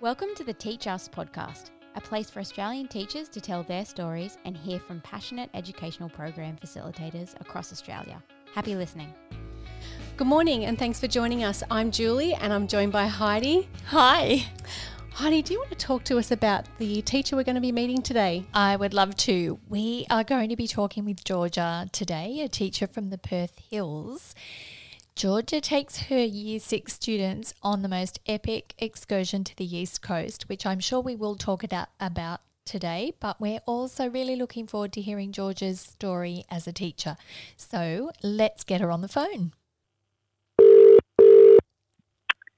Welcome to the Teach Us podcast, a place for Australian teachers to tell their stories and hear from passionate educational program facilitators across Australia. Happy listening. Good morning and thanks for joining us. I'm Julie and I'm joined by Heidi. Hi. Heidi, do you want to talk to us about the teacher we're going to be meeting today? I would love to. We are going to be talking with Georgia today, a teacher from the Perth Hills. Georgia takes her year six students on the most epic excursion to the East Coast, which I'm sure we will talk about today, but we're also really looking forward to hearing Georgia's story as a teacher. So let's get her on the phone.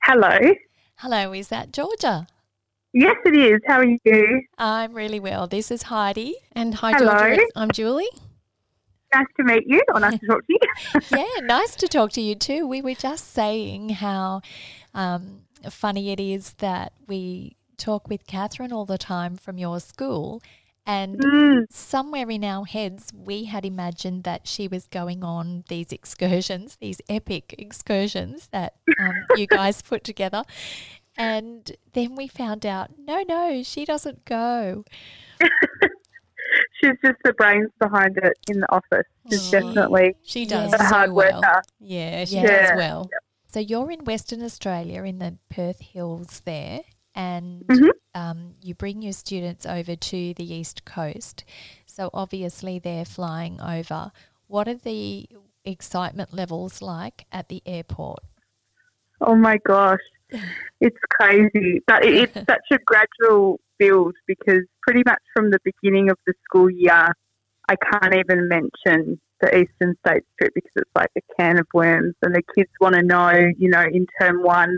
Hello. Hello, is that Georgia? Yes, it is. How are you? I'm really well. This is Heidi. And hi, Hello. Georgia. I'm Julie. Nice to meet you, or nice to talk to you. yeah, nice to talk to you too. We were just saying how um, funny it is that we talk with Catherine all the time from your school. And Mm, somewhere in our heads, we had imagined that she was going on these excursions, these epic excursions that um, you guys put together. And then we found out, no, no, she doesn't go. She's just the brains behind it in the office. She's Oh. definitely She does Yeah. a so hard well. worker. Yeah, she Yeah. does well. So you're in Western Australia in the Perth Hills there, and Mhm. um, you bring your students over to the East Coast. So obviously they're flying over. What are the excitement levels like at the airport? Oh my gosh, it's crazy. But it, it's such a gradual build because pretty much from the beginning of the school year, I can't even mention the Eastern States trip because it's like a can of worms, and the kids want to know, you know, in term one.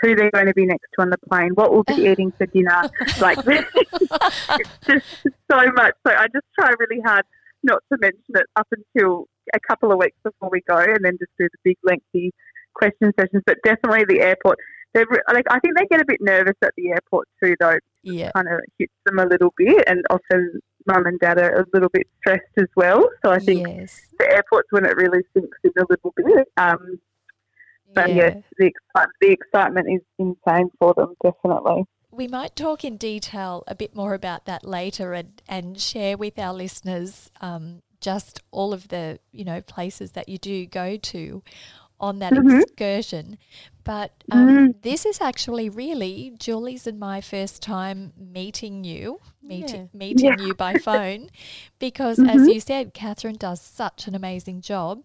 Who they're going to be next to on the plane? What we'll be eating for dinner? Like, it's just so much. So I just try really hard not to mention it up until a couple of weeks before we go, and then just do the big lengthy question sessions. But definitely the airport. They're like I think they get a bit nervous at the airport too, though. Yeah. Kind of hits them a little bit, and often mum and dad are a little bit stressed as well. So I think yes. the airport's when it really sinks in a little bit. Um, but Yeah. yes, the excitement, the excitement is insane for them, definitely. We might talk in detail a bit more about that later and, and share with our listeners um, just all of the, you know, places that you do go to on that Mhm. excursion. But um, Mm. this is actually really Julie's and my first time meeting you, meeting, Yeah. meeting you by phone, because as Mhm. you said, Catherine does such an amazing job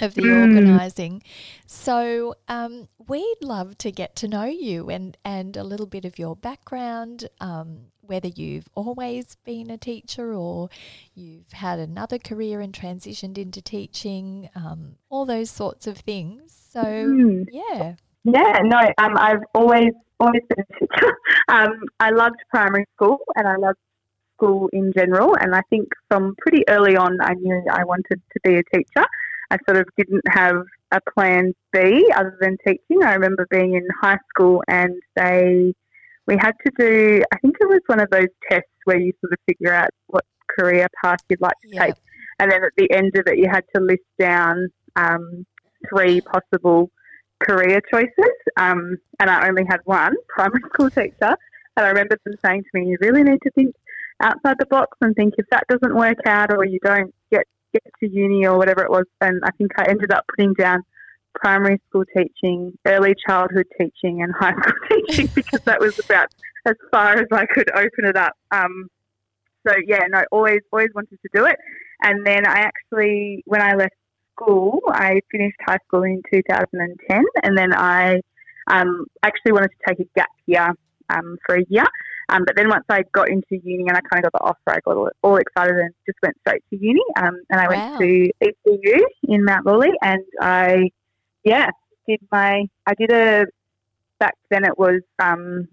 of the Mm. organising. So um, we'd love to get to know you and, and a little bit of your background, um, whether you've always been a teacher or you've had another career and transitioned into teaching, um, all those sorts of things. So, Mm. yeah. Yeah, no, um, I've always always been a teacher. Um, I loved primary school and I loved school in general. And I think from pretty early on, I knew I wanted to be a teacher. I sort of didn't have a plan B other than teaching. I remember being in high school and they we had to do. I think it was one of those tests where you sort of figure out what career path you'd like to Yeah. take, and then at the end of it, you had to list down um, three possible career choices, um, and I only had one primary school teacher. And I remember them saying to me, "You really need to think outside the box and think if that doesn't work out, or you don't get get to uni or whatever it was." And I think I ended up putting down primary school teaching, early childhood teaching, and high school teaching because that was about as far as I could open it up. Um, so yeah, no, always always wanted to do it. And then I actually, when I left school, I finished high school in 2010, and then I um, actually wanted to take a gap year um, for a year. Um, but then once I got into uni and I kind of got the offer, I got all, all excited and just went straight to uni. Um, and I Wow. went to ECU in Mount Lawley, and I, yeah, did my, I did a, back then it was um,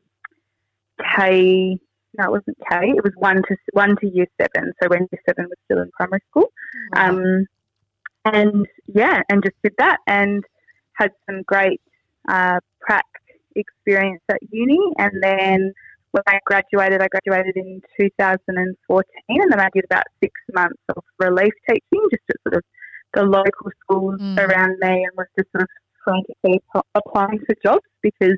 K, no, it wasn't K, it was one to one to year seven. So when year seven was still in primary school. Um, and yeah, and just did that and had some great uh, prac experience at uni. And then when I graduated, I graduated in 2014, and then I did about six months of relief teaching, just to sort of the local schools Mm. around me, and was just sort of frantically applying for jobs because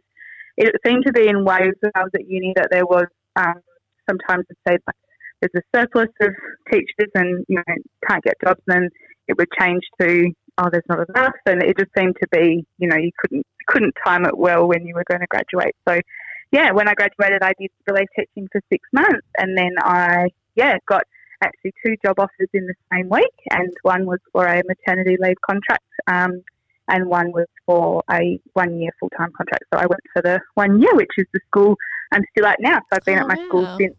it seemed to be in waves when I was at uni that there was um, sometimes I'd say like there's a surplus of teachers and you know can't get jobs, and then it would change to oh there's not enough, and it just seemed to be you know you couldn't couldn't time it well when you were going to graduate. So yeah, when I graduated, I did relief teaching for six months, and then I yeah got actually two job offers in the same week, and one was for a maternity leave contract, um, and one was for a one year full time contract. So I went for the one year, which is the school I'm still at now. So I've been Oh, at my wow. school since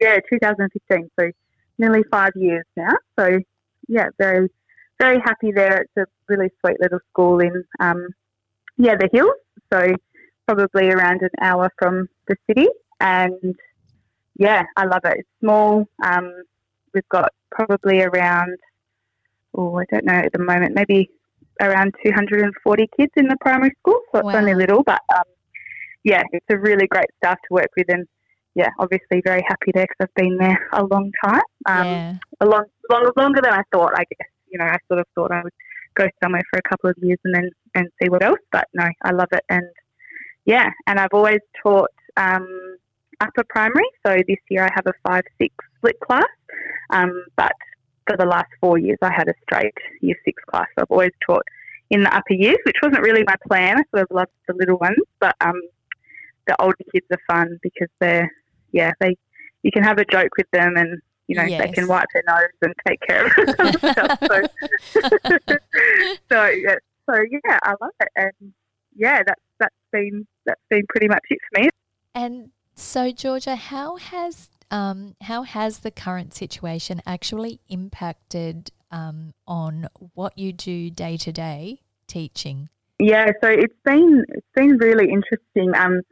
yeah 2015, so nearly five years now. So yeah, very very happy there. It's a really sweet little school in um, yeah the hills. So probably around an hour from the city, and yeah, I love it. It's small. Um, we've got probably around oh I don't know at the moment maybe around 240 kids in the primary school, so it's Wow. only little, but um, yeah, it's a really great staff to work with, and yeah, obviously very happy there because I've been there a long time, um, yeah. a long, long, longer than I thought. I guess you know I sort of thought I would go somewhere for a couple of years and then and see what else, but no, I love it, and yeah, and I've always taught um, upper primary, so this year I have a five six split class, um, but for the last four years I had a straight year six class. So I've always taught in the upper years, which wasn't really my plan. I sort of loved the little ones, but um, the older kids are fun because they're yeah they you can have a joke with them and you know they can wipe their nose and take care of stuff. So, so yeah, so yeah, I love it, and yeah, that's that's been that's been pretty much it for me. And so, Georgia, how has um, how has the current situation actually impacted um, on what you do day to day teaching? Yeah, so it's been it's been really interesting. Um,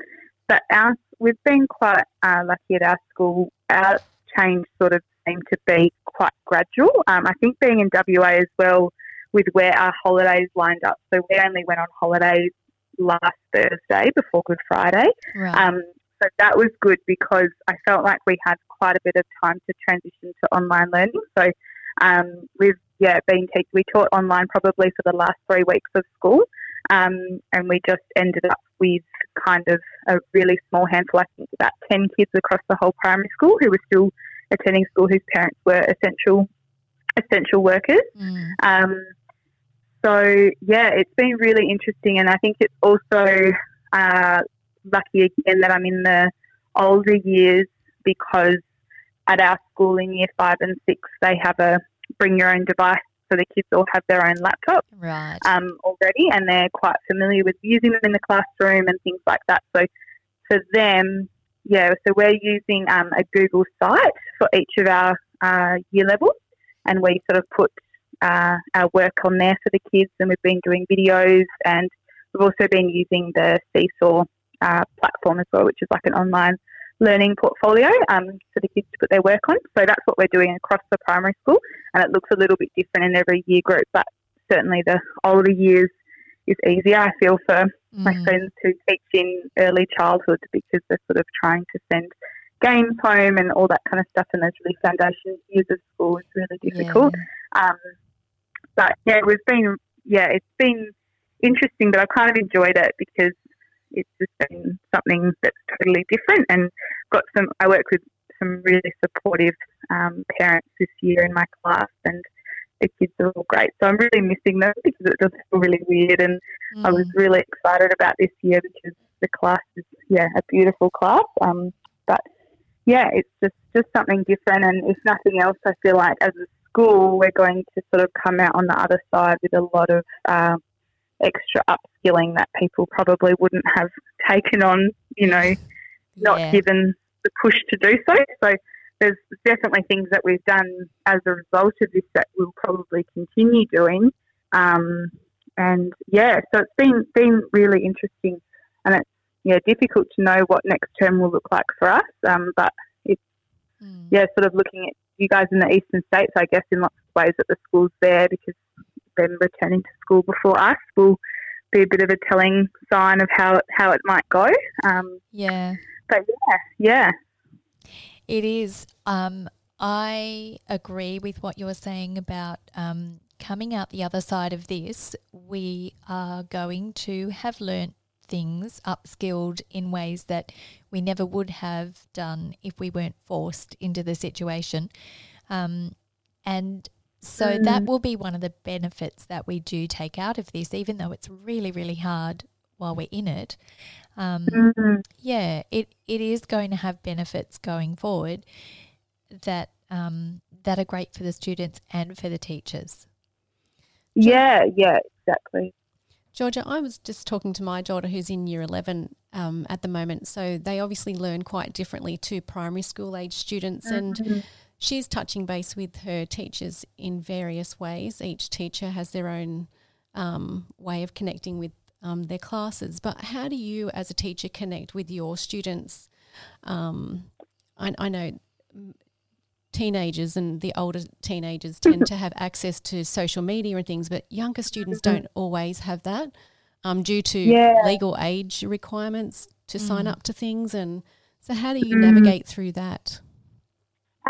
but our we've been quite uh, lucky at our school. Our change sort of seemed to be quite gradual. Um, I think being in WA as well, with where our holidays lined up. So we only went on holidays last Thursday before Good Friday. Right. Um, so that was good because I felt like we had quite a bit of time to transition to online learning. So um, we've yeah been te- we taught online probably for the last three weeks of school, um, and we just ended up with kind of a really small handful. I think about ten kids across the whole primary school who were still attending school whose parents were essential essential workers. Mm. Um, so yeah, it's been really interesting, and I think it's also uh, lucky again that I'm in the older years because at our school in year five and six they have a bring your own device, so the kids all have their own laptop Right. um, already, and they're quite familiar with using them in the classroom and things like that. So for them, yeah, so we're using um, a Google site for each of our uh, year levels, and we sort of put uh, our work on there for the kids, and we've been doing videos, and we've also been using the Seesaw uh, platform as well, which is like an online learning portfolio um, for the kids to put their work on. So that's what we're doing across the primary school, and it looks a little bit different in every year group, but certainly the older years is easier, I feel, for my Mm. friends who teach in early childhood because they're sort of trying to send games home and all that kind of stuff, and those really foundation years of school is really difficult. Um, but yeah, was been yeah, it's been interesting, but I've kind of enjoyed it because it's just been something that's totally different and got some. I work with some really supportive um, parents this year in my class, and the kids are all great. So I'm really missing them because it does feel really weird, and I was Mm. really excited about this year because the class is yeah a beautiful class. Um, but yeah, it's just just something different, and if nothing else, I feel like as a school we're going to sort of come out on the other side with a lot of uh, extra that people probably wouldn't have taken on. You know, not Yeah. given the push to do so. So there's definitely things that we've done as a result of this that we'll probably continue doing. Um, and yeah, so it's been been really interesting, and it's yeah difficult to know what next term will look like for us. Um, but Mm. yeah, sort of looking at you guys in the eastern states, I guess in lots of ways that the schools there because them returning to school before us will be a bit of a telling sign of how it, how it might go. Um, Yeah. but yeah, yeah. It is. Um, I agree with what you're saying about um, coming out the other side of this. We are going to have learnt things, upskilled in ways that we never would have done if we weren't forced into the situation. Um, and so mm. that will be one of the benefits that we do take out of this, even though it's really, really hard while we're in it. Um, mm-hmm. Yeah, it, it is going to have benefits going forward that um, that are great for the students and for the teachers. Yeah, yeah, exactly. Georgia, I was just talking to my daughter who's in year 11 um, at the moment. So they obviously learn quite differently to primary school age students. Mm-hmm. And she's touching base with her teachers in various ways. Each teacher has their own um, way of connecting with um, their classes. But how do you, as a teacher, connect with your students? Um, I, I, know teenagers and the older teenagers tend to have access to social media and things, but younger students mm-hmm. don't always have that um, due to yeah. legal age requirements to mm. sign up to things. And so, how do you mm. navigate through that?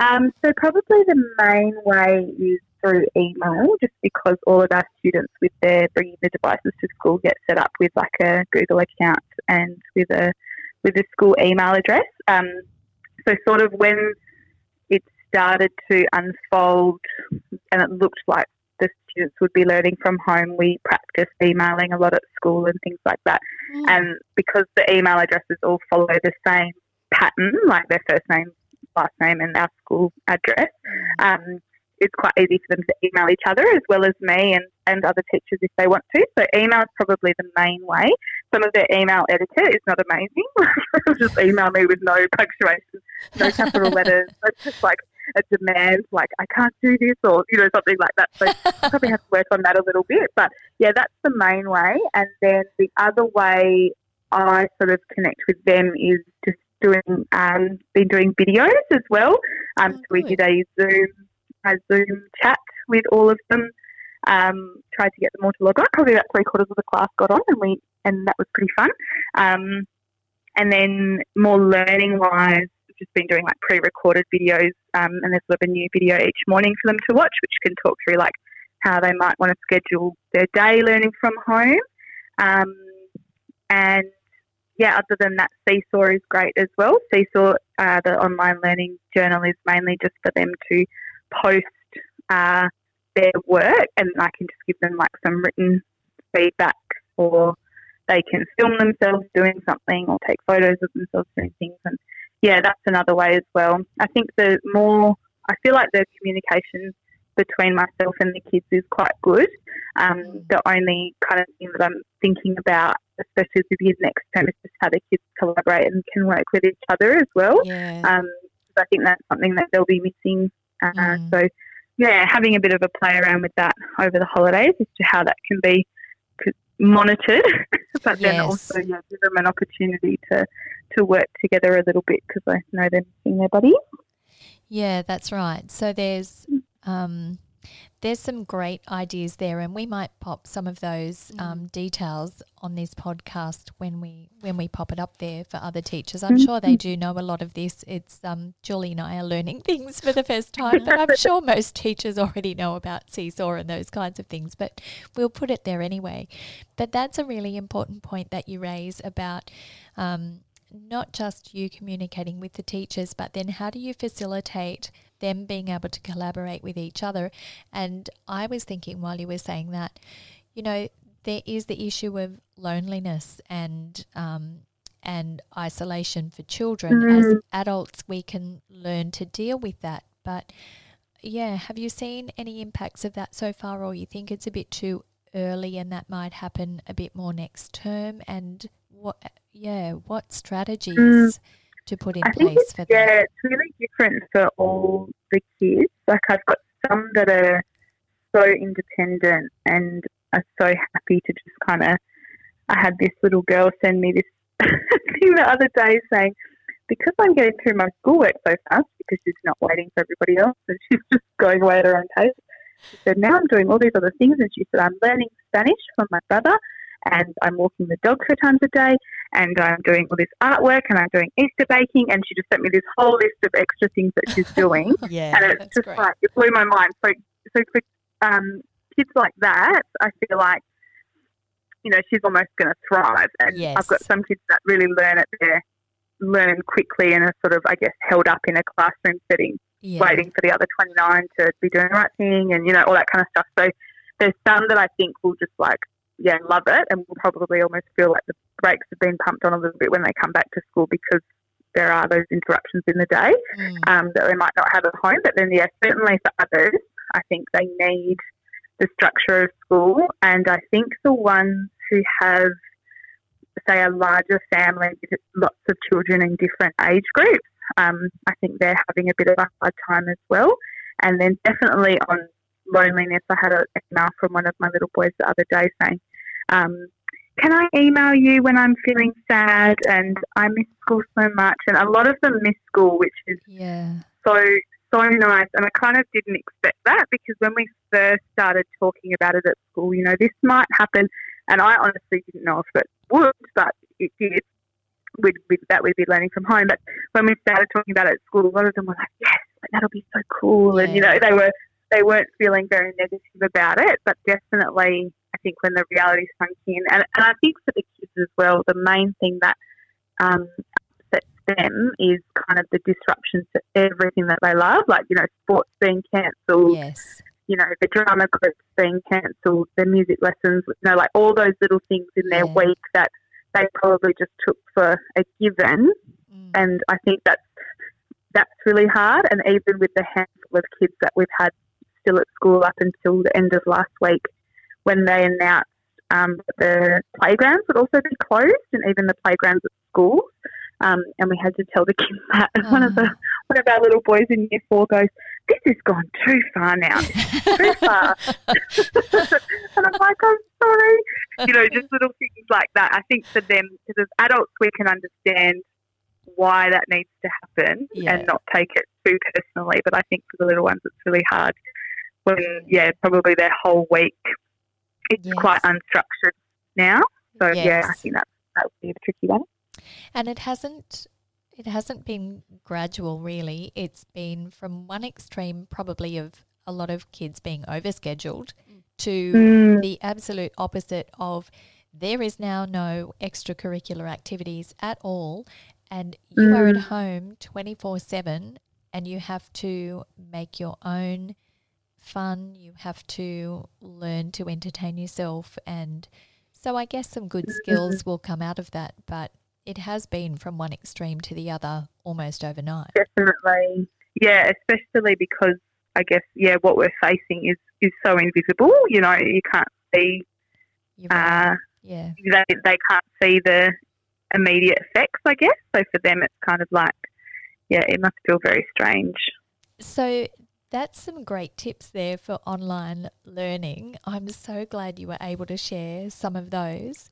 Um, so probably the main way is through email, just because all of our students with their bringing the devices to school get set up with like a Google account and with a with a school email address. Um, so sort of when it started to unfold and it looked like the students would be learning from home, we practiced emailing a lot at school and things like that. Mm. And because the email addresses all follow the same pattern, like their first name, last name, and our school address. Mm. Um, it's quite easy for them to email each other as well as me and, and other teachers if they want to. So email is probably the main way. Some of their email etiquette is not amazing. just email me with no punctuation, no capital letters. It's just like a demand, like I can't do this or you know something like that. So probably have to work on that a little bit. But yeah, that's the main way. And then the other way I sort of connect with them is just doing um, been doing videos as well. Um, oh, so we did a Zoom a Zoom chat with all of them. Um, tried to get them all to log on. Probably about three quarters of the class got on, and we and that was pretty fun. Um, and then more learning wise, just been doing like pre-recorded videos, um, and there's sort of a new video each morning for them to watch, which can talk through like how they might want to schedule their day learning from home. Um, and yeah, other than that, Seesaw is great as well. Seesaw, uh, the online learning journal, is mainly just for them to post uh, their work, and I can just give them like some written feedback, or they can film themselves doing something, or take photos of themselves doing things. And yeah, that's another way as well. I think the more I feel like the communication between myself and the kids is quite good. Um, the only kind of thing that I'm thinking about, especially with the next term, is just how the kids collaborate and can work with each other as well. Yeah. Um, I think that's something that they'll be missing. Uh, mm. So, yeah, having a bit of a play around with that over the holidays as to how that can be monitored, but yes. then also yeah, give them an opportunity to to work together a little bit because I know they're missing their buddies. Yeah, that's right. So there's mm. Um, there's some great ideas there, and we might pop some of those mm. um, details on this podcast when we when we pop it up there for other teachers. I'm sure they do know a lot of this. It's um, Julie and I are learning things for the first time, but I'm sure most teachers already know about seesaw and those kinds of things. But we'll put it there anyway. But that's a really important point that you raise about. Um, not just you communicating with the teachers, but then how do you facilitate them being able to collaborate with each other. And I was thinking while you were saying that, you know, there is the issue of loneliness and um, and isolation for children. Mm. As adults, we can learn to deal with that. But yeah, have you seen any impacts of that so far, or you think it's a bit too early and that might happen a bit more next term? And what, yeah, what strategies? Mm to put in I place for yeah, that? it's really different for all the kids. Like I've got some that are so independent and are so happy to just kind of. I had this little girl send me this thing the other day saying, because I'm getting through my schoolwork so fast because she's not waiting for everybody else and she's just going away at her own pace. She said, now I'm doing all these other things. And she said, I'm learning Spanish from my brother and I'm walking the dog three times a day and I'm doing all this artwork and I'm doing Easter baking and she just sent me this whole list of extra things that she's doing. yeah, and it's just great. like it blew my mind. So so for um, kids like that, I feel like you know, she's almost going to thrive. And Yes. I've got some kids that really learn at their learn quickly and are sort of, I guess, held up in a classroom setting, Yeah. waiting for the other 29 to be doing the right thing and, you know, all that kind of stuff. So there's some that I think will just like, yeah, love it and will probably almost feel like the brakes have been pumped on a little bit when they come back to school because there are those interruptions in the day Mm. um, that they might not have at home. But then, yeah, certainly for others, I think they need the structure of school. And I think the ones who have, say, a larger family with lots of children in different age groups, um, I think they're having a bit of a hard time as well. And then definitely on loneliness, I had an email from one of my little boys the other day saying, um, can I email you when I'm feeling sad and I miss school so much? And a lot of them miss school, which is Yeah. so so nice and I kind of didn't expect that because when we first started talking about it at school, you know, this might happen and I honestly didn't know if it would, but it did. With, with that we'd be learning from home. But when we started talking about it at school, a lot of them were like, Yes, that'll be so cool and you know, they were they weren't feeling very negative about it, but definitely I think when the reality sunk in and, and I think for the kids as well, the main thing that um, upsets them is kind of the disruptions to everything that they love, like, you know, sports being cancelled, Yes. you know, the drama groups being cancelled, the music lessons, you know, like all those little things in their Yeah. week that they probably just took for a given. Mm. And I think that's, that's really hard. And even with the handful of kids that we've had still at school up until the end of last week, when they announced um, that the playgrounds would also be closed and even the playgrounds at schools. Um, and we had to tell the kids that. And one of the one of our little boys in year four goes, "This has gone too far now. Too far." and I'm like, "I'm sorry." You know, just little things like that. I think for them, because as adults, we can understand why that needs to happen Yeah. and not take it too personally. But I think for the little ones, it's really hard yeah, probably their whole week it's Yes. quite unstructured now. So yeah, I think that that would be a tricky one. And it hasn't it hasn't been gradual really. It's been from one extreme probably of a lot of kids being overscheduled to Mm. the absolute opposite of there is now no extracurricular activities at all and you are at Mm. home 24/7 and you have to make your own fun, you have to learn to entertain yourself and so I guess some good skills will come out of that, but it has been from one extreme to the other almost overnight. Definitely, yeah, especially because I guess yeah, what we're facing is is so invisible. You know, you can't see. Right. Uh, yeah. they they can't see the immediate effects. I guess so. For them, it's kind of like yeah, it must feel very strange. So that's some great tips there for online learning. I'm so glad you were able to share some of those.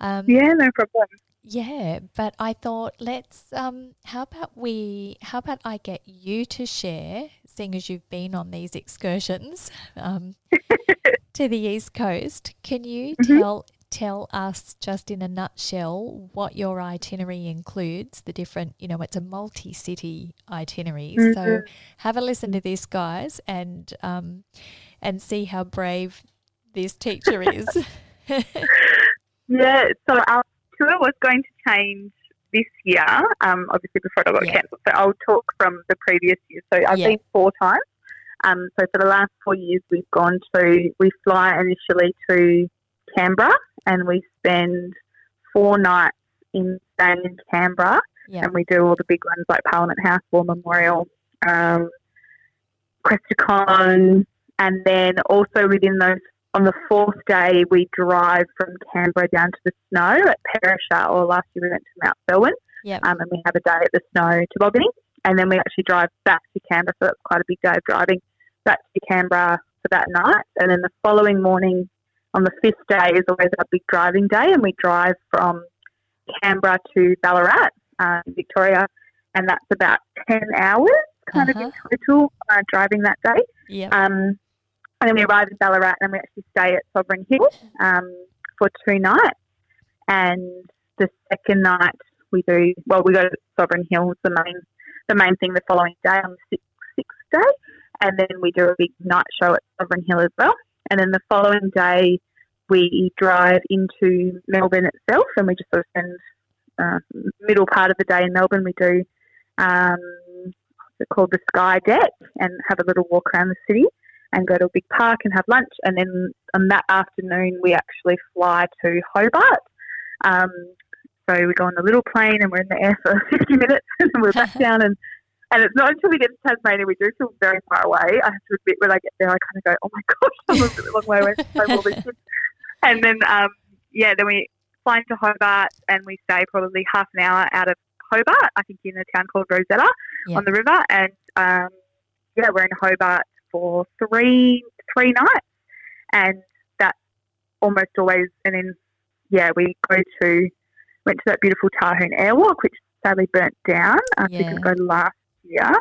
Um, Yeah, no problem. Yeah, but I thought let's um how about we how about I get you to share, seeing as you've been on these excursions um to the East Coast, can you Mhm. tell tell us just in a nutshell what your itinerary includes, the different you know, it's a multi city itinerary. So Mhm. have a listen to this guys and um and see how brave this teacher is. Yeah, so our tour was going to change this year, um, obviously before it got Yeah. cancelled. So I'll talk from the previous year. So I've Yeah. been four times. Um, so for the last four years, we've gone to, we fly initially to Canberra and we spend four nights in staying in Canberra. Yeah. and we do all the big ones like Parliament House, War Memorial, um, Questacon, and then also within those, on the fourth day, we drive from Canberra down to the snow at Perisher, or last year we went to Mount Selwyn, Yep. um, and we have a day at the snow tobogganing, and then we actually drive back to Canberra, so that's quite a big day of driving back to Canberra for that night, and then the following morning, on the fifth day, is always our big driving day, and we drive from Canberra to Ballarat, uh, Victoria, and that's about 10 hours kind of in total uh, driving that day. yeah. Um, and then we arrive in Ballarat and we actually stay at Sovereign Hill um, for two nights. And the second night we do, well, we go to Sovereign Hill, the main, the main thing the following day on the sixth, sixth day. And then we do a big night show at Sovereign Hill as well. And then the following day we drive into Melbourne itself, and we just sort of spend uh, middle part of the day in Melbourne. We do um, what's called the Sky Deck, and have a little walk around the city, and go to a big park and have lunch. And then on that afternoon, we actually fly to Hobart. Um, so we go on the little plane, and we're in the air for 50 minutes, and we're back down and and it's not until we get to Tasmania, we do feel very far away. I have to admit, when I get there, I kind of go, oh my gosh, I'm a really long way away from all these kids. And then, um, yeah, then we fly into Hobart and we stay probably half an hour out of Hobart, I think in a town called Rosetta Yeah. on the river. And um, yeah, we're in Hobart for three three nights. And that's almost always, and then, yeah, we go to, went to that beautiful Tahune Airwalk, which sadly burnt down. Think Yeah. it go last year.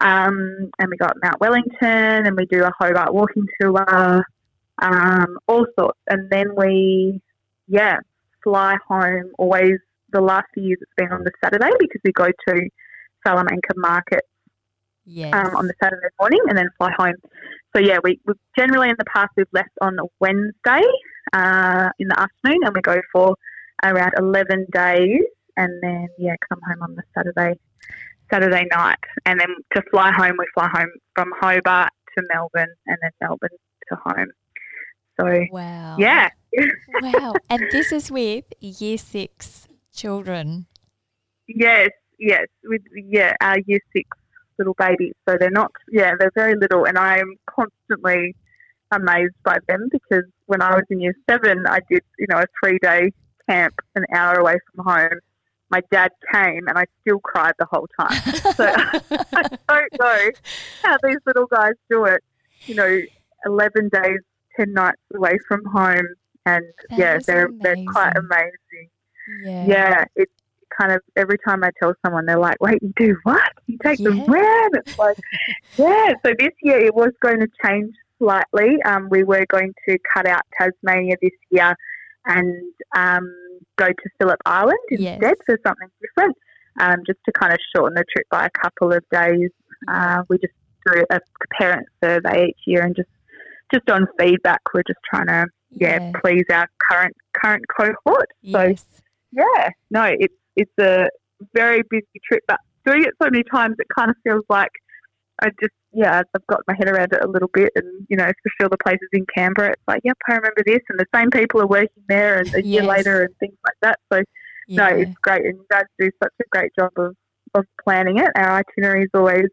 Um, and we got Mount Wellington and we do a Hobart walking tour, um, all sorts. And then we, yeah, fly home always. The last few years it's been on the Saturday because we go to Salamanca Market Yes. um, on the Saturday morning and then fly home. So yeah, we, we generally in the past we've left on a Wednesday uh, in the afternoon and we go for around eleven days and then yeah come home on the Saturday Saturday night and then to fly home we fly home from Hobart to Melbourne and then Melbourne to home. So wow. yeah, wow. And this is with year six children. yes, yes, with yeah our year six little babies. So they're not yeah they're very little and I'm constantly amazed by them because when I was in year seven, I did, you know, a three day camp an hour away from home. My dad came and I still cried the whole time. So I don't know how these little guys do it. You know, 11 days, 10 nights away from home. And That yeah, they're, they're quite amazing. yeah. Yeah, it's kind of every time I tell someone, they're like, wait, you do what? You take them Yeah. where? And it's like, yeah. So this year it was going to change slightly. Um, we were going to cut out Tasmania this year and um, go to Phillip Island Yes. instead for something different, um, just to kind of shorten the trip by a couple of days. Uh, we just do a parent survey each year and just just on feedback, we're just trying to yeah, Yeah. please our current current cohort. So yeah, no, it's it's a very busy trip, but doing it so many times, it kind of feels like I just yeah, I've got my head around it a little bit, and you know, especially all the places in Canberra, it's like, yep, I remember this, and the same people are working there, and a year later, and things like that. So Yeah. no, it's great, and you guys do such a great job of of planning it. Our itinerary is always,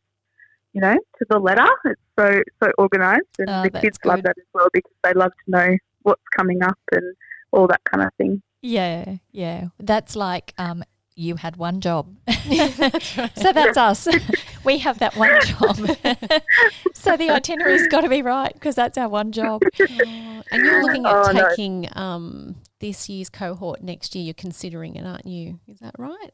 you know, to the letter. It's so so organised, and Oh, the kids love that as well because they love to know what's coming up and all that kind of thing. Yeah, yeah. That's like um, you had one job. so that's us. we have that one job. so the itinerary's got to be right because that's our one job. Oh, and you're looking at Oh, no. taking um, this year's cohort next year. You're considering it, aren't you? Is that right?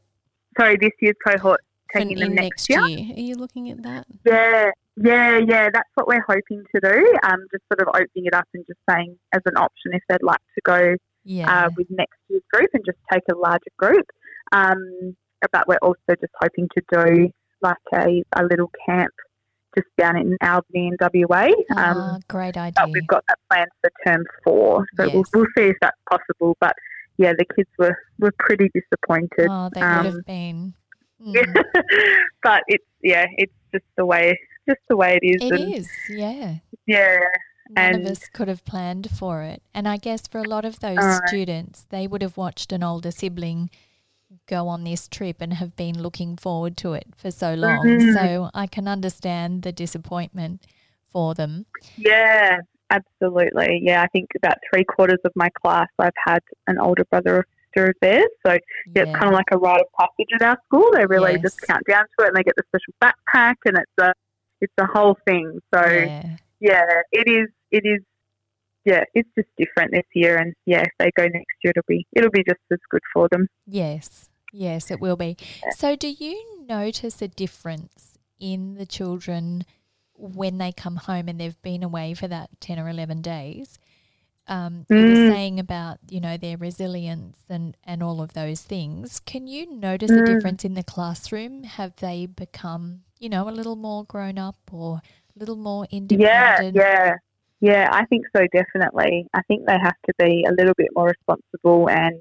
Sorry, this year's cohort For taking them in next year. Are you looking at that? Yeah, yeah, yeah. That's what we're hoping to do. Um, just sort of opening it up and just saying as an option if they'd like to go Yeah. uh, with next year's group and just take a larger group. Um, but we're also just hoping to do like a, a little camp just down in Albany in WA. Um, Ah, great idea. but we've got that planned for term four, so we'll, we'll see if that's possible. But yeah, the kids were, were pretty disappointed. oh, they um, would have been. Yeah. Mm. but it's yeah, it's just the way just the way it is. It and is, yeah. Yeah, None And- of us could have planned for it. And I guess for a lot of those No. students, they would have watched an older sibling go on this trip and have been looking forward to it for so long. Mhm. So I can understand the disappointment for them. yeah, absolutely. Yeah, I think about three quarters of my class I've had an older brother or sister of theirs. So yeah, it's kind of like a rite of passage at our school. They really just count down to it, and they get the special backpack, and it's a it's a whole thing. So yeah. yeah, it is. It is. Yeah, it's just different this year, and yeah, if they go next year, it'll be it'll be just as good for them. Yes, yes, it will be. So, do you notice a difference in the children when they come home and they've been away for that 10 or 11 days? Um, You were Mm. saying about, you know, their resilience and, and all of those things. Can you notice a Mm. difference in the classroom? Have they become, you know, a little more grown up or a little more independent? Yeah, yeah, Yeah, I think so, definitely. I think they have to be a little bit more responsible and,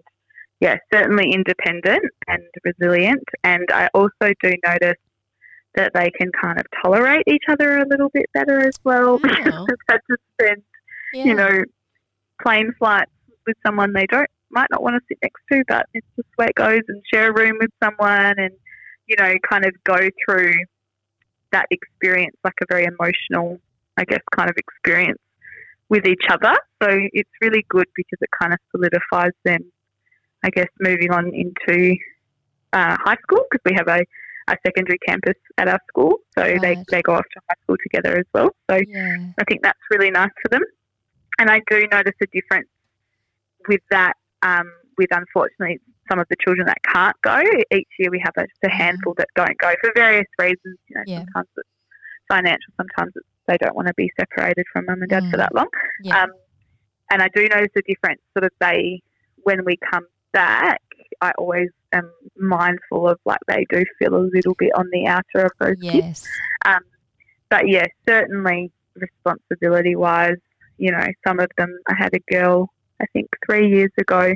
yeah, certainly independent and resilient. And I also do notice that they can kind of tolerate each other a little bit better as well because they've had to spend, Yeah. you know, plane flights with someone they don't might not want to sit next to, but it's just way it goes and share a room with someone and, you know, kind of go through that experience like a very emotional, I guess, kind of experience with each other. So it's really good because it kind of solidifies them, I guess, moving on into uh, high school because we have a, a secondary campus at our school. So they, Right. they go off to high school together as well. So yeah. I think that's really nice for them. And I do notice a difference with that, um, with unfortunately some of the children that can't go. Each year we have a, a handful that don't go for various reasons. You know, Yeah. sometimes it's financial, sometimes it's they don't want to be separated from mum and dad for Mm. that long. Yeah. Um, and I do notice a difference. Sort of they, when we come back, I always am mindful of like they do feel a little bit on the outer of those kids. yes. Um, but yeah, certainly responsibility wise, you know, some of them, I had a girl, I think three years ago,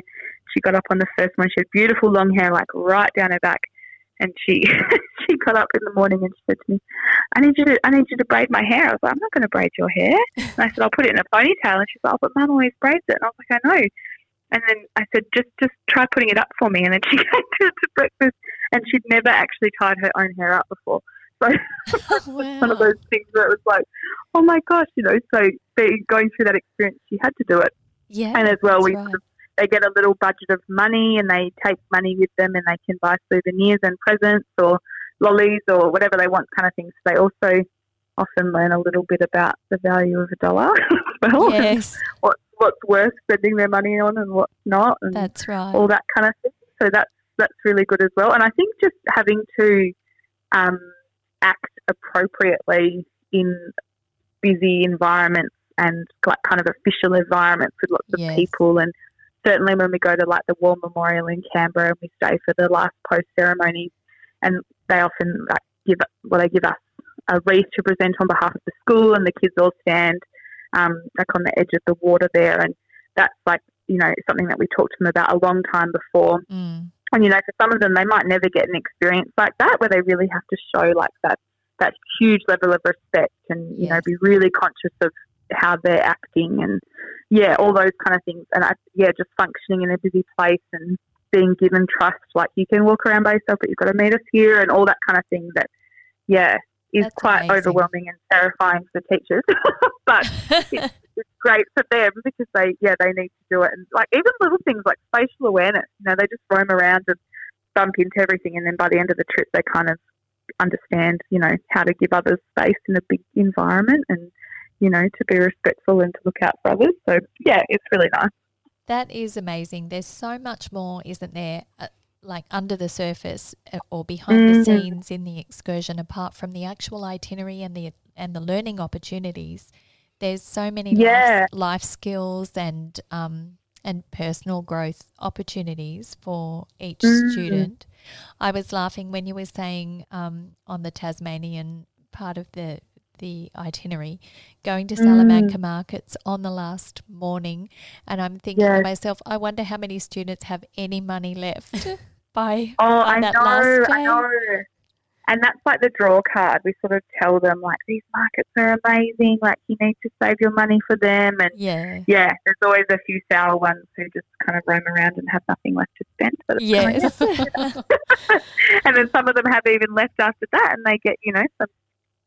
she got up on the first one. She had beautiful long hair, like right down her back. And she she got up in the morning and she said to me, "I need you to I need you to braid my hair." I was like, "I'm not going to braid your hair." And I said, "I'll put it in a ponytail." And she's like, "Oh, but Mum always braids it." And I was like, "I know." And then I said, "Just just try putting it up for me." And then she came to, to breakfast, and she'd never actually tied her own hair up before. So one of those things where it was like, oh my gosh, you know. So going through that experience, she had to do it, Yeah. and as well, we right. sort of, they get a little budget of money, and they take money with them, and they can buy souvenirs and presents or lollies or whatever they want, kind of things. They also often learn a little bit about the value of a dollar as well, Yes, what, what's worth spending their money on and what's not, and that's right. all that kind of thing. So that's that's really good as well. And I think just having to um, act appropriately in busy environments and like kind of official environments with lots of Yes. people and certainly when we go to like the War Memorial in Canberra and we stay for the last post ceremonies and they often like give well they give us a wreath to present on behalf of the school and the kids all stand um, like on the edge of the water there. And that's like you know something that we talked to them about a long time before. Mm. and you know for some of them they might never get an experience like that where they really have to show like that that huge level of respect and you know be really conscious of how they're acting and yeah all those kind of things. And I, yeah just functioning in a busy place and being given trust like you can walk around by yourself but you've got to meet us here and all that kind of thing that yeah is That's quite amazing. overwhelming and terrifying for teachers but it's great for them because they yeah they need to do it and like even little things like spatial awareness you know they just roam around and bump into everything and then by the end of the trip they kind of understand you know how to give others space in a big environment and you know to be respectful and to look out for others so yeah it's really nice That is amazing. There's so much more, isn't there? Uh, Like under the surface uh, or behind the Mm. scenes in the excursion, apart from the actual itinerary and the and the learning opportunities. There's so many Yeah. life, life skills and um, and personal growth opportunities for each Mm. student. I was laughing when you were saying um, on the Tasmanian part of the the itinerary, going to Mm. Salamanca markets on the last morning, and I'm thinking to myself, I wonder how many students have any money left by oh on i that know last i know and that's like the draw card we sort of tell them like these markets are amazing like you need to save your money for them and Yeah. yeah, there's always a few sour ones who just kind of roam around and have nothing left to spend. But it's Yes. and then some of them have even left after that, and they get you know some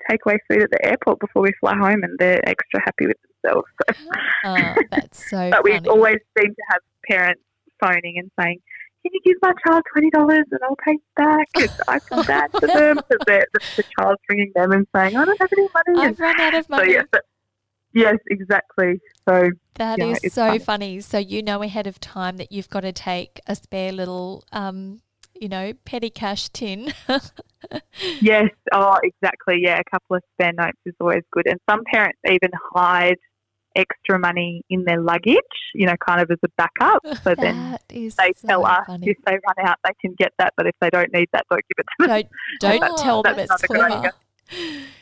takeaway food at the airport before we fly home, and they're extra happy with themselves. So. oh, that's so but we always seem to have parents phoning and saying. Can you give my child twenty dollars and I'll pay you back? And I feel bad for them because the, the child's ringing them and saying I don't have any money. I've run out of so money. yes, but- yes, exactly. So That Yeah, is so funny. funny. So you know ahead of time that you've got to take a spare little, um, you know, petty cash tin. Yes, oh, exactly. Yeah, a couple of spare notes is always good. And some parents even hide extra money in their luggage, you know, kind of as a backup. So then that they so tell us funny. if they run out, they can get that. But if they don't need that, don't give it to them. Don't don't tell them it's not clever.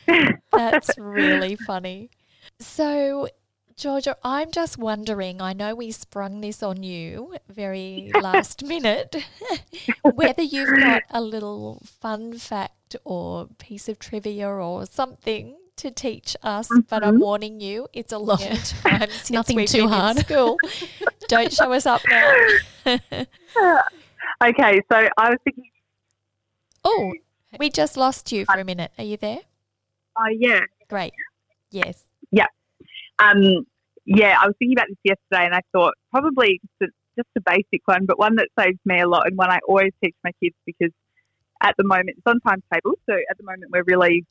That's really funny. So, Georgia, I'm just wondering. I know we sprung this on you very last minute. whether you've got a little fun fact or piece of trivia or something to teach us, but I'm warning you, it's a long Yeah. time since Nothing we've too been hard. in school. Don't show us up now. Okay, so I was thinking, oh, we just lost you for a minute. Are you there? oh yeah, Great. Yes. Yeah. Um, yeah, I was thinking about this yesterday, and I thought probably just a, just a basic one, but one that saves me a lot, and one I always teach my kids because at the moment it's on timetable. So at the moment we're really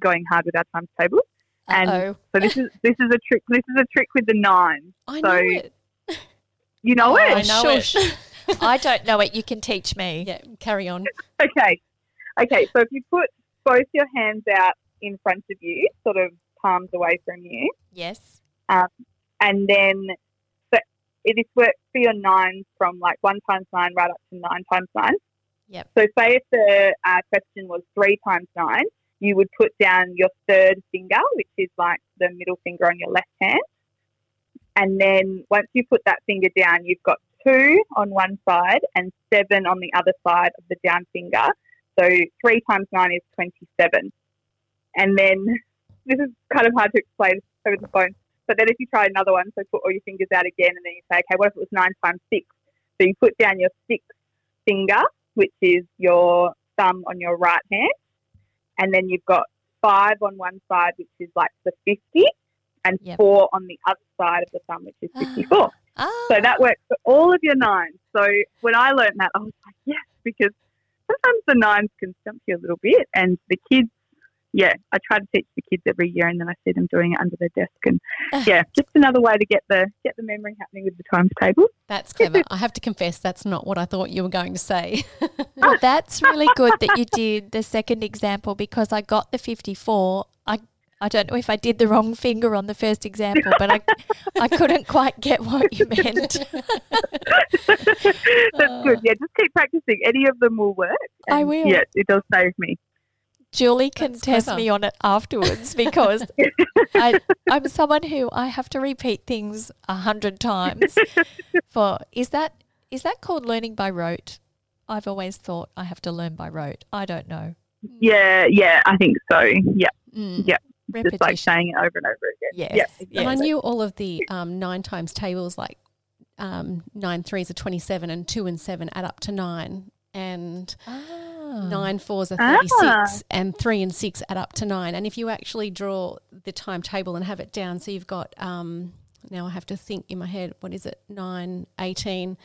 going hard with our times tables. And Uh-oh. So this is this is a trick. This is a trick with the nines. I So- know it. You know Oh, it? I know it. I don't know it. You can teach me. Yeah, carry on. Okay. Okay, so if you put both your hands out in front of you, sort of palms away from you, Yes. and then so it is works for your nines from like one times nine right up to nine times nine. Yep. So say if the uh, question was three times nine, you would put down your third finger, which is like the middle finger on your left hand. And then once you put that finger down, you've got two on one side and seven on the other side of the down finger. So three times nine is 27. And then this is kind of hard to explain over the phone. But then if you try another one, so put all your fingers out again and then you say, okay, what if it was nine times six? So you put down your sixth finger, which is your thumb on your right hand. And then you've got five on one side, which is like the 50, and Yep. four on the other side of the thumb, which is 54. Ah. So that works for all of your nines. So when I learned that, I was like, yes, because sometimes the nines can stump you a little bit. And the kids, yeah, I try to teach the kids every year, and then I see them doing it under their desk. And ah. yeah, just another way to get the get the memory happening with the times table. That's clever. I have to confess, that's not what I thought you were going to say. Well, ah. that's really good that you did the second example because I got the 54. I I don't know if I did the wrong finger on the first example, but I I couldn't quite get what you meant. That's good. Ah. Yeah, just keep practicing. Any of them will work. I will. Yeah, it does save me. Julie can That's test clever. me on it afterwards because I, I'm someone who I have to repeat things a hundred times. For is that is that called learning by rote? I've always thought I have to learn by rote. I don't know. Yeah, yeah, I think so. Yeah, Mm. Yeah. just like Repetition. saying it over and over again. Yes. Yeah, yes. And I knew all of the um, nine times tables, like um, nine threes are 27 and two and seven add up to nine. And Ah. Nine fours are Ah. 36 and three and six add up to nine. And if you actually draw the timetable and have it down, so you've got, um, now I have to think in my head, what is it? Nine, 18.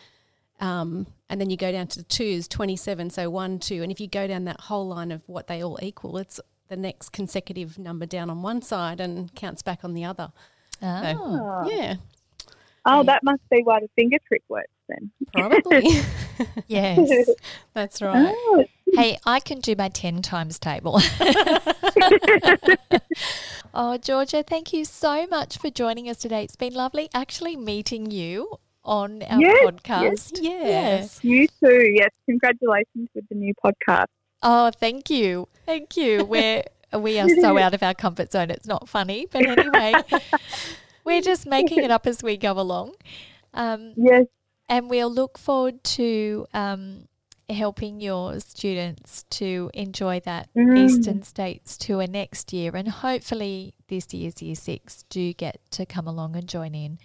Um, and then you go down to the twos, 27. So one, two. And if you go down that whole line of what they all equal, it's the next consecutive number down on one side and counts back on the other. Ah. Oh, Yeah, oh that must be why the finger trick works then. probably. Yes. That's right. Oh, hey, I can do my 10 times table. oh, Georgia, thank you so much for joining us today. It's been lovely actually meeting you on our Yes, podcast. Yes. yes, You too. Yes, congratulations with the new podcast. Oh, thank you. Thank you. We're we are so out of our comfort zone. It's not funny, but anyway, we're just making it up as we go along. Um, Yes, and we'll look forward to um, helping your students to enjoy that Mm. Eastern States tour next year. And hopefully, this year's year six do get to come along and join in.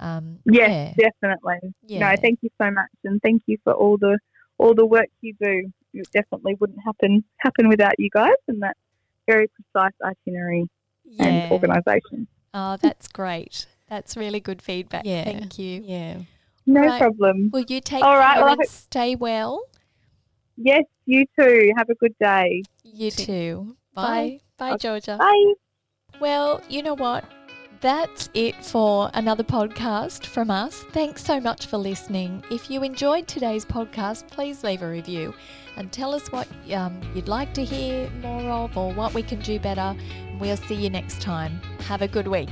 Um, yes, definitely. yeah, No, thank you so much, and thank you for all the all the work you do. It definitely wouldn't happen happen without you guys and that very precise itinerary yeah. and organisation. Oh, that's great. That's really good feedback. Yeah. Thank you. Yeah. No Right. problem. Will you take All right, care well, and stay well? Yes, you too. Have a good day. You too. Bye. Bye, Bye Georgia. Bye. Well, you know what? That's it for another podcast from us. Thanks so much for listening. If you enjoyed today's podcast, please leave a review and tell us what um, you'd like to hear more of or what we can do better. We'll see you next time. Have a good week.